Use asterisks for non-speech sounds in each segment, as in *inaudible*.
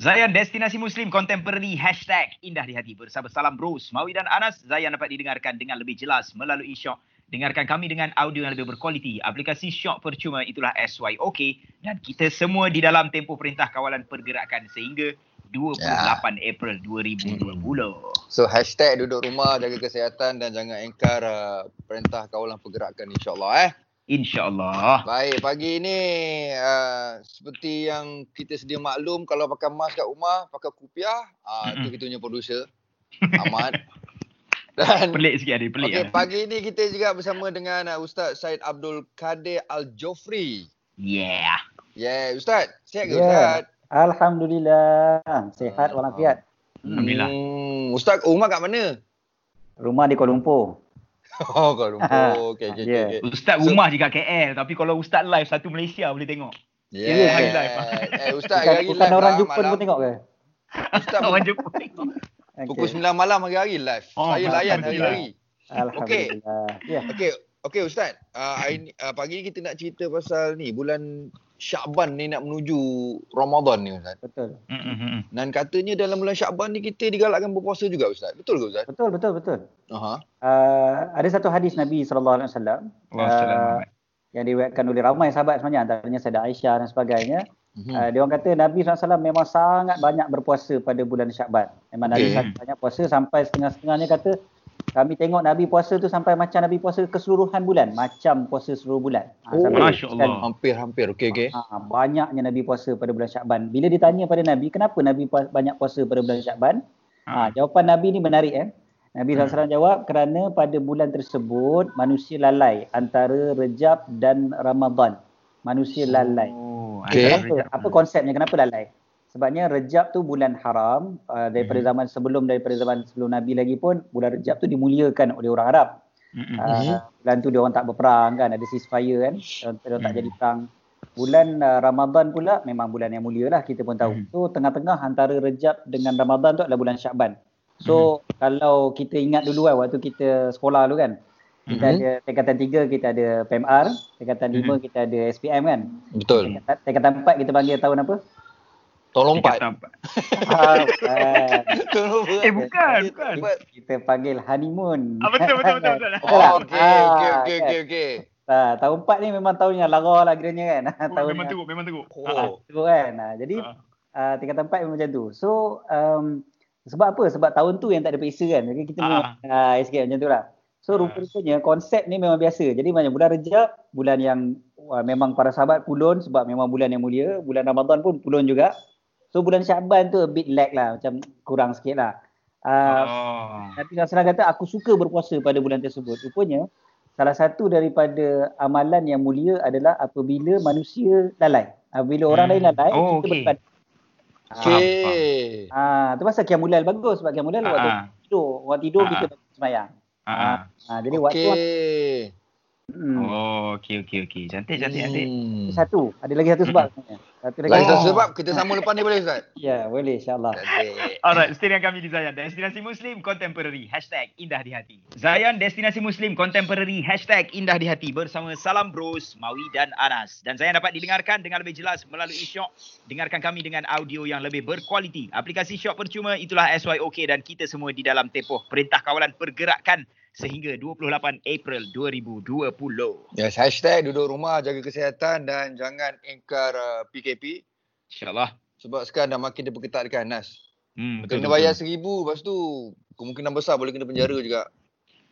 Zayan Destinasi Muslim Contemporary Hashtag Indah di Hati bersama Salam Bros. Mawi dan Anas, Zayan dapat didengarkan dengan lebih jelas melalui Syok. Dengarkan kami dengan audio yang lebih berkualiti. Aplikasi Syok percuma itulah SYOK dan kita semua di dalam tempoh Perintah Kawalan Pergerakan sehingga 28 ya. April 2020. So hashtag duduk rumah jaga kesihatan dan jangan engkar uh, Perintah Kawalan Pergerakan insyaAllah eh. InsyaAllah. Baik, pagi ini uh, seperti yang kita sedia maklum kalau pakai mask kat rumah, pakai kupiah, uh, mm-hmm. kita punya producer, Ahmad. *laughs* Dan, pelik sikit hari, pelik. Okay, lah. pagi ini kita juga bersama dengan uh, Ustaz Said Abdul Kadir Al-Jofri. Yeah. Yeah, Ustaz. Sihat ke yeah. Ustaz? Alhamdulillah. Sihat uh, walafiat. Alhamdulillah. Hmm, Ustaz, rumah kat mana? Rumah di Kuala Lumpur. Oh, Kuala Lumpur. Okey, okey, yeah. okey. Ustaz so, rumah juga KL. Tapi kalau Ustaz live, satu Malaysia boleh tengok. Yeah. yeah. Hari live. Eh, *laughs* Ustaz hari live. Bukan orang Jepun pun tengok ke? Ustaz *laughs* orang Jepun tengok. *laughs* Pukul 9 malam hari-hari live. Oh, Saya layan hari-hari. Alhamdulillah. Okey. Yeah. Okey, okey Ustaz. Uh, hari, uh, pagi ni kita nak cerita pasal ni bulan Syakban ni nak menuju Ramadan ni Ustaz. Betul. Mm-hmm. Dan katanya dalam bulan Syakban ni kita digalakkan berpuasa juga Ustaz. Betul ke Ustaz? Betul, betul, betul. Aha. Uh, ada satu hadis Nabi sallallahu alaihi wasallam yang diriwayatkan oleh ramai sahabat sebenarnya antaranya Sayyidah Aisyah dan sebagainya. Mm-hmm. Uh, dia orang kata Nabi SAW memang sangat banyak berpuasa pada bulan Syakban. Memang okay. Nabi sangat banyak puasa sampai setengah-setengahnya kata kami tengok Nabi puasa tu sampai macam Nabi puasa keseluruhan bulan. Macam puasa seluruh bulan. Ha, oh, Masya Allah. Hampir-hampir. Okey, okey. Ha, banyaknya Nabi puasa pada bulan Syakban. Bila ditanya pada Nabi, kenapa Nabi puas, banyak puasa pada bulan Syakban? Ha. ha. jawapan Nabi ni menarik. Eh? Nabi hmm. SAW jawab, kerana pada bulan tersebut, manusia lalai antara Rejab dan Ramadan. Manusia lalai. Oh, okay. Apa, apa konsepnya? Kenapa lalai? Sebabnya Rejab tu bulan haram uh, daripada hmm. zaman sebelum daripada zaman sebelum Nabi lagi pun bulan Rejab tu dimuliakan oleh orang Arab. Hmm. Uh, bulan tu dia orang tak berperang kan, ada ceasefire kan, dia orang tak jadi perang. Bulan uh, Ramadan pula memang bulan yang mulia lah kita pun tahu. Hmm. So tengah-tengah antara Rejab dengan Ramadan tu adalah bulan Syakban. So hmm. kalau kita ingat dulu kan waktu kita sekolah dulu kan, kita hmm. ada tingkatan tiga kita ada PMR, tingkatan lima hmm. kita ada SPM kan. Betul. Tingkatan, tingkatan empat kita panggil tahun apa? Tolong Pat. *laughs* eh bukan, bukan. Kita panggil honeymoon. Ah, betul, betul, betul. betul. *laughs* Oh, okey, okey, okey, okey, okey. Ha, tahun 4 ni memang tahun yang lara lah kiranya kan. Oh, *laughs* tahun memang teruk, memang teruk. Oh. Teruk kan. Ha, jadi, ha. uh, tingkatan 4 memang macam tu. So, um, sebab apa? Sebab tahun tu yang tak ada periksa kan. Jadi kita memang uh, sikit macam tu lah. So, rupa-rupanya konsep ni memang biasa. Jadi, macam bulan Rejab, bulan yang uh, memang para sahabat pulun sebab memang bulan yang mulia. Bulan Ramadan pun pulun juga. So bulan Syaban tu a bit lag lah macam kurang sikit lah. Uh, oh. Nabi SAW kata aku suka berpuasa pada bulan tersebut. Rupanya salah satu daripada amalan yang mulia adalah apabila manusia lalai. Apabila orang hmm. lain lalai, oh, kita okay. beribadah. Okay. Ah, tu pasal Qiyamulal bagus sebab Qiyamulal ah. waktu tidur, waktu tidur ah. kita semayang. Ah. ah. ah. jadi okay. waktu Hmm. Oh, okey okey okey. Cantik cantik cantik. Hmm. Satu, ada lagi satu sebab sebenarnya. Satu lagi. Lagi satu sebab kita sambung lepas ni boleh Ustaz? *laughs* Ya, boleh insya-Allah. Alright, seterusnya kami di Zayan Destinasi Muslim Contemporary #indah di hati. Zayan Destinasi Muslim Contemporary #indah di hati bersama Salam Bros, Mawi dan Anas. Dan Zayan dapat didengarkan dengan lebih jelas melalui Shock. Dengarkan kami dengan audio yang lebih berkualiti. Aplikasi Shock percuma itulah SYOK dan kita semua di dalam tempoh Perintah Kawalan Pergerakan sehingga 28 April 2020. Yes, hashtag duduk rumah, jaga kesihatan dan jangan ingkar uh, PKP. InsyaAllah. Sebab sekarang dah makin diperketatkan, Nas. Hmm, betul, kena betul. bayar seribu, lepas tu kemungkinan besar boleh kena penjara juga.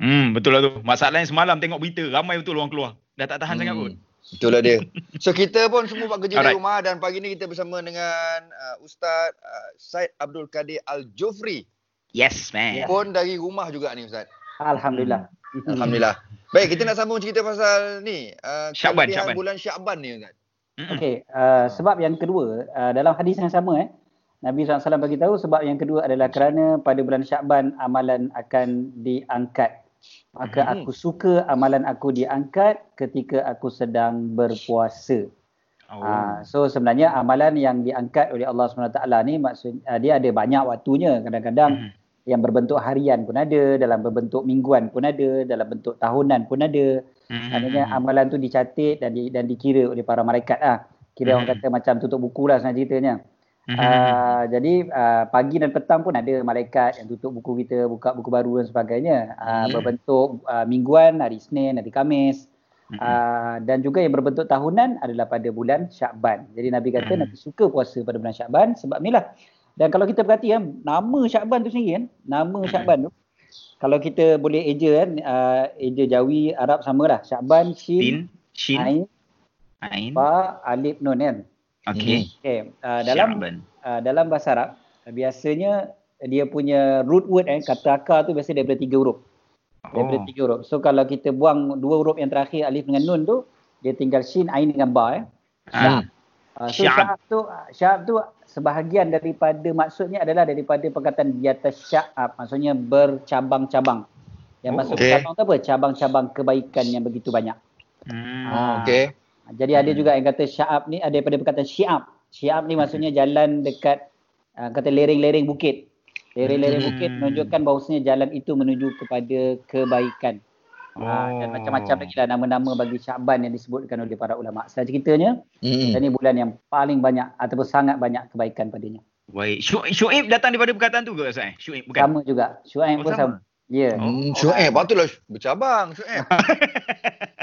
Hmm, betul lah tu. Masalahnya semalam tengok berita, ramai betul orang keluar. Dah tak tahan hmm. sangat pun. Itulah dia. So kita pun semua buat kerja Alright. di rumah dan pagi ni kita bersama dengan uh, Ustaz uh, Said Abdul Kadir Al-Jofri. Yes, man. Pun dari rumah juga ni Ustaz. Alhamdulillah. Hmm. Alhamdulillah. Baik, kita nak sambung cerita pasal ni. Uh, Syakban, Syakban. Bulan Syakban ni Ustaz. Okey, uh, sebab yang kedua uh, dalam hadis yang sama eh Nabi SAW bagi tahu sebab yang kedua adalah kerana pada bulan Syakban amalan akan diangkat. Maka hmm. aku suka amalan aku diangkat ketika aku sedang berpuasa. Oh. Uh, so sebenarnya amalan yang diangkat oleh Allah SWT ni maksud uh, dia ada banyak waktunya. Kadang-kadang hmm yang berbentuk harian pun ada, dalam berbentuk mingguan pun ada, dalam bentuk tahunan pun ada. Mm-hmm. Maknanya amalan tu dicatat dan di, dan dikira oleh para malaikat lah. Kira mm-hmm. orang kata macam tutup buku lah sebenarnya ceritanya. Uh, jadi uh, pagi dan petang pun ada malaikat yang tutup buku kita, buka buku baru dan sebagainya. Uh, berbentuk uh, mingguan, hari Isnin, hari Kamis. Uh, dan juga yang berbentuk tahunan adalah pada bulan Syakban. Jadi Nabi kata Nabi suka puasa pada bulan Syakban sebab inilah. Dan kalau kita perhati kan, nama Syakban tu sendiri kan, nama *clears throat* Syakban tu. Kalau kita boleh eja kan, uh, eja Jawi, Arab samalah. Syakban, Shin, Shin, Ain, Ain. Ba, Alif, Nun kan. Okey. Okay. Uh, dalam Syakban. uh, dalam bahasa Arab biasanya dia punya root word eh kata akar tu biasa daripada tiga huruf. Daripada Oh. tiga huruf. So kalau kita buang dua huruf yang terakhir alif dengan nun tu dia tinggal shin ain dengan ba eh. Ah. Uh, so Sya'ab. sya'ab tu sya'ab tu sebahagian daripada maksudnya adalah daripada perkataan yata sya'ab maksudnya bercabang-cabang. Yang Oh. maksud Okey. cabang tu apa? Cabang-cabang kebaikan yang begitu banyak. Hmm. Ah. Okey. Jadi ada juga yang kata sya'ab ni ada daripada perkataan syi'ab. Syi'ab ni maksudnya jalan dekat uh, kata lereng-lereng bukit. Lereng-lereng Hmm. bukit menunjukkan bahawasanya jalan itu menuju kepada kebaikan. Ah, dan Oh. macam-macam lagi lah nama-nama bagi Syaban yang disebutkan oleh para ulama. Setelah ceritanya, Hmm. dan ini bulan yang paling banyak ataupun sangat banyak kebaikan padanya. Baik. Syu- Syuib datang daripada perkataan tu ke Ustaz? eh? Syuib bukan? Sama juga. Syuaib Oh, pun sama. sama. Ya. Hmm, Syuib, patutlah bercabang Syuib. *laughs*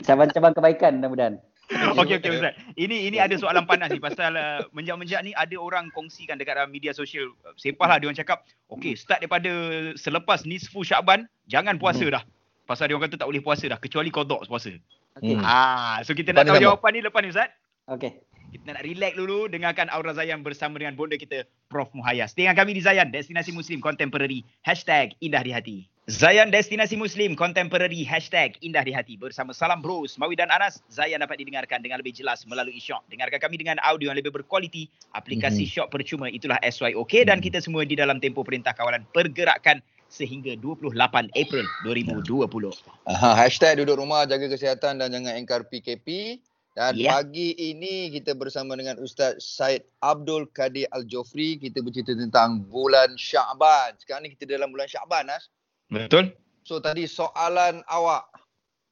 Cabang-cabang kebaikan mudah-mudahan. *laughs* Okey okey Ustaz. Ini ini ada soalan panas ni pasal uh, menjak-menjak ni ada orang kongsikan dekat dalam media sosial. Sepahlah dia orang cakap, okey start daripada selepas nisfu Syaban jangan puasa dah. Pasal dia orang kata tak boleh puasa dah kecuali qada puasa. Okey. Hmm. Ah, so kita nak Lepas ni tahu sama. jawapan ni lepas ni Ustaz. Okey. Kita nak relax dulu dengarkan Aura Zayan bersama dengan bonda kita Prof Muhayas. Dengan kami di Zayan, Destinasi Muslim Contemporary, hashtag Indah di Hati. Zayan Destinasi Muslim Contemporary, hashtag Indah di Hati. Bersama Salam Bros, Mawi dan Anas, Zayan dapat didengarkan dengan lebih jelas melalui Shock. Dengarkan kami dengan audio yang lebih berkualiti. Aplikasi Mhm. Shock percuma itulah SYOK dan kita semua di dalam tempoh Perintah Kawalan Pergerakan sehingga 28 April 2020. Aha, hashtag duduk rumah, jaga kesihatan dan jangan engkar PKP. Dan Ya. pagi ini kita bersama dengan Ustaz Syed Abdul Kadir Al-Jofri. Kita bercerita tentang bulan Syaban. Sekarang ni kita dalam bulan Syaban, Nas. Betul? So tadi soalan awak.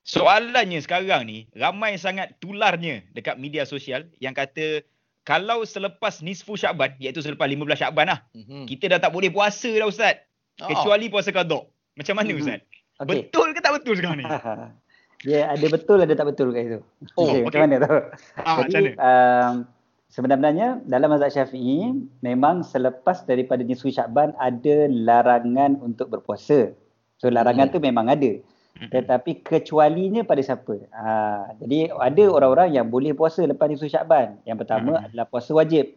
Soalannya sekarang ni, ramai sangat tularnya dekat media sosial yang kata kalau selepas nisfu Syaban, iaitu selepas 15 Syaban lah, Mhm. kita dah tak boleh puasa dah Ustaz. Oh. Kecuali puasa qada. Macam mana Mhm. Ustaz? Okey. Betul ke tak betul sekarang ni? Dia *laughs* ada betul ada tak betul kat situ. Oh, Okey, okey. Macam mana tu? Ah, Jadi um, sebenarnya dalam mazhab Syafi'i memang selepas daripada nisfu Syaban ada larangan untuk berpuasa. So larangan Hmm. tu memang ada. Mm-mm. Tetapi kecualinya pada siapa? Ha, jadi ada orang-orang yang boleh puasa lepas nisfu Syaban. Yang pertama Hmm. adalah puasa wajib.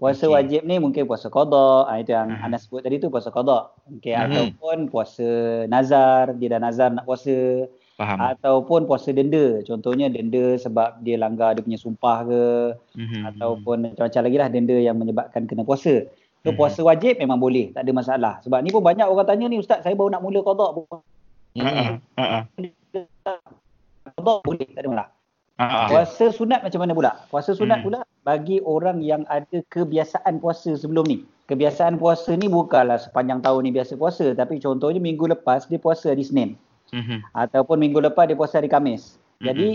Puasa Okey. wajib ni mungkin puasa qada. Ha, itu yang Hmm. Anas sebut tadi tu puasa qada. Okay, Hmm. ataupun puasa nazar, dia dah nazar nak puasa Faham. ataupun puasa denda. Contohnya denda sebab dia langgar dia punya sumpah ke Mhm. ataupun macam-macam lagi lah denda yang menyebabkan kena puasa. So Mhm. puasa wajib memang boleh, tak ada masalah. Sebab ni pun banyak orang tanya ni ustaz, saya baru nak mula qada. Ah, ah, ah, ah. Qada boleh, tak ada masalah. Ah. Puasa sunat macam mana pula? Puasa sunat Hmm. pula bagi orang yang ada kebiasaan puasa sebelum ni. Kebiasaan puasa ni bukanlah sepanjang tahun ni biasa puasa, tapi contohnya minggu lepas dia puasa hari Senin. Mhm. ataupun minggu lepas dia puasa hari Khamis. Mm-mm. Jadi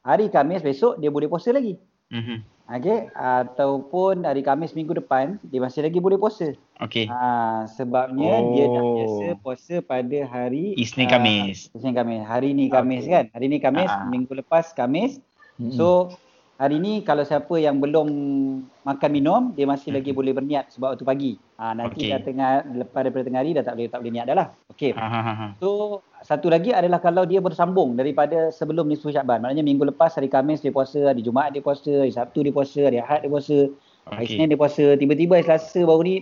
hari Khamis besok dia boleh puasa lagi. Mhm. Okey, ataupun hari Khamis minggu depan dia masih lagi boleh puasa. Okey. Ha sebabnya dia dah Oh. biasa puasa pada hari Isnin ah, Khamis. Isnin Khamis. Hari ni Khamis kan? Hari ni Khamis, Ah. minggu lepas Khamis. Mhm. So hari ni kalau siapa yang belum makan minum dia masih lagi boleh berniat sebab waktu pagi. Ha nanti Okey. dah tengah lepas daripada tengah hari dah tak boleh tak boleh niat dah lah. Okey. Ah. So satu lagi adalah kalau dia bersambung daripada sebelum nisfu Syaban. Maknanya minggu lepas hari Khamis dia puasa, hari Jumaat dia puasa, hari Sabtu dia puasa, hari Ahad dia puasa, hari Okey. Isnin dia puasa, tiba-tiba hari Selasa baru ni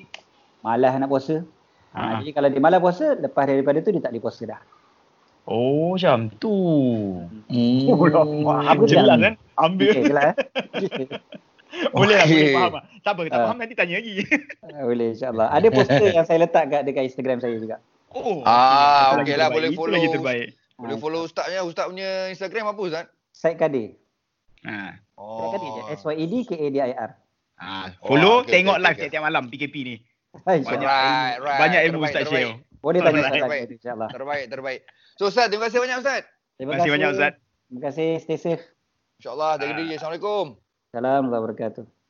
malas nak puasa. Ha, Ah. jadi kalau dia malas puasa, lepas daripada tu dia tak boleh puasa dah. Oh, macam tu. Hmm. Oh. Apa Jelas kan? Ambil. Okey, jelas eh? *laughs* Boleh lah, boleh faham lah. Tak apa, tak Ah. faham nanti tanya lagi. Ah, boleh insyaAllah. Ada poster *laughs* yang saya letak kat dekat Instagram saya juga. Oh. Ah, okey lah, terbaik. boleh Itu follow. lagi terbaik. Boleh Ah, follow ustaznya. Ustaz punya Instagram apa Ustaz? Syed Kadir. Ha. Syed Kadir je. S-Y-E-D-K-A-D-I-R. Ha. Oh, Follow, okey, tengok okey, live okey. tiap-tiap malam PKP ni. *laughs* Banyak. Banyak Right, ilmu, right. banyak ilmu Ustaz share. Boleh tanya tu insyaAllah. Terbaik, terbaik. So Ustaz, terima kasih banyak Ustaz. Terima kasih banyak Ustaz. Terima kasih. Stay safe. InsyaAllah, jaga Ah. diri. Assalamualaikum. Assalamualaikum warahmatullahi wabarakatuh.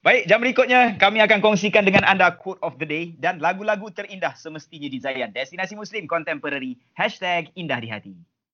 Baik, jam berikutnya kami akan kongsikan dengan anda quote of the day dan lagu-lagu terindah semestinya di Zayan. Destinasi Muslim Contemporary. Hashtag Indah di Hati.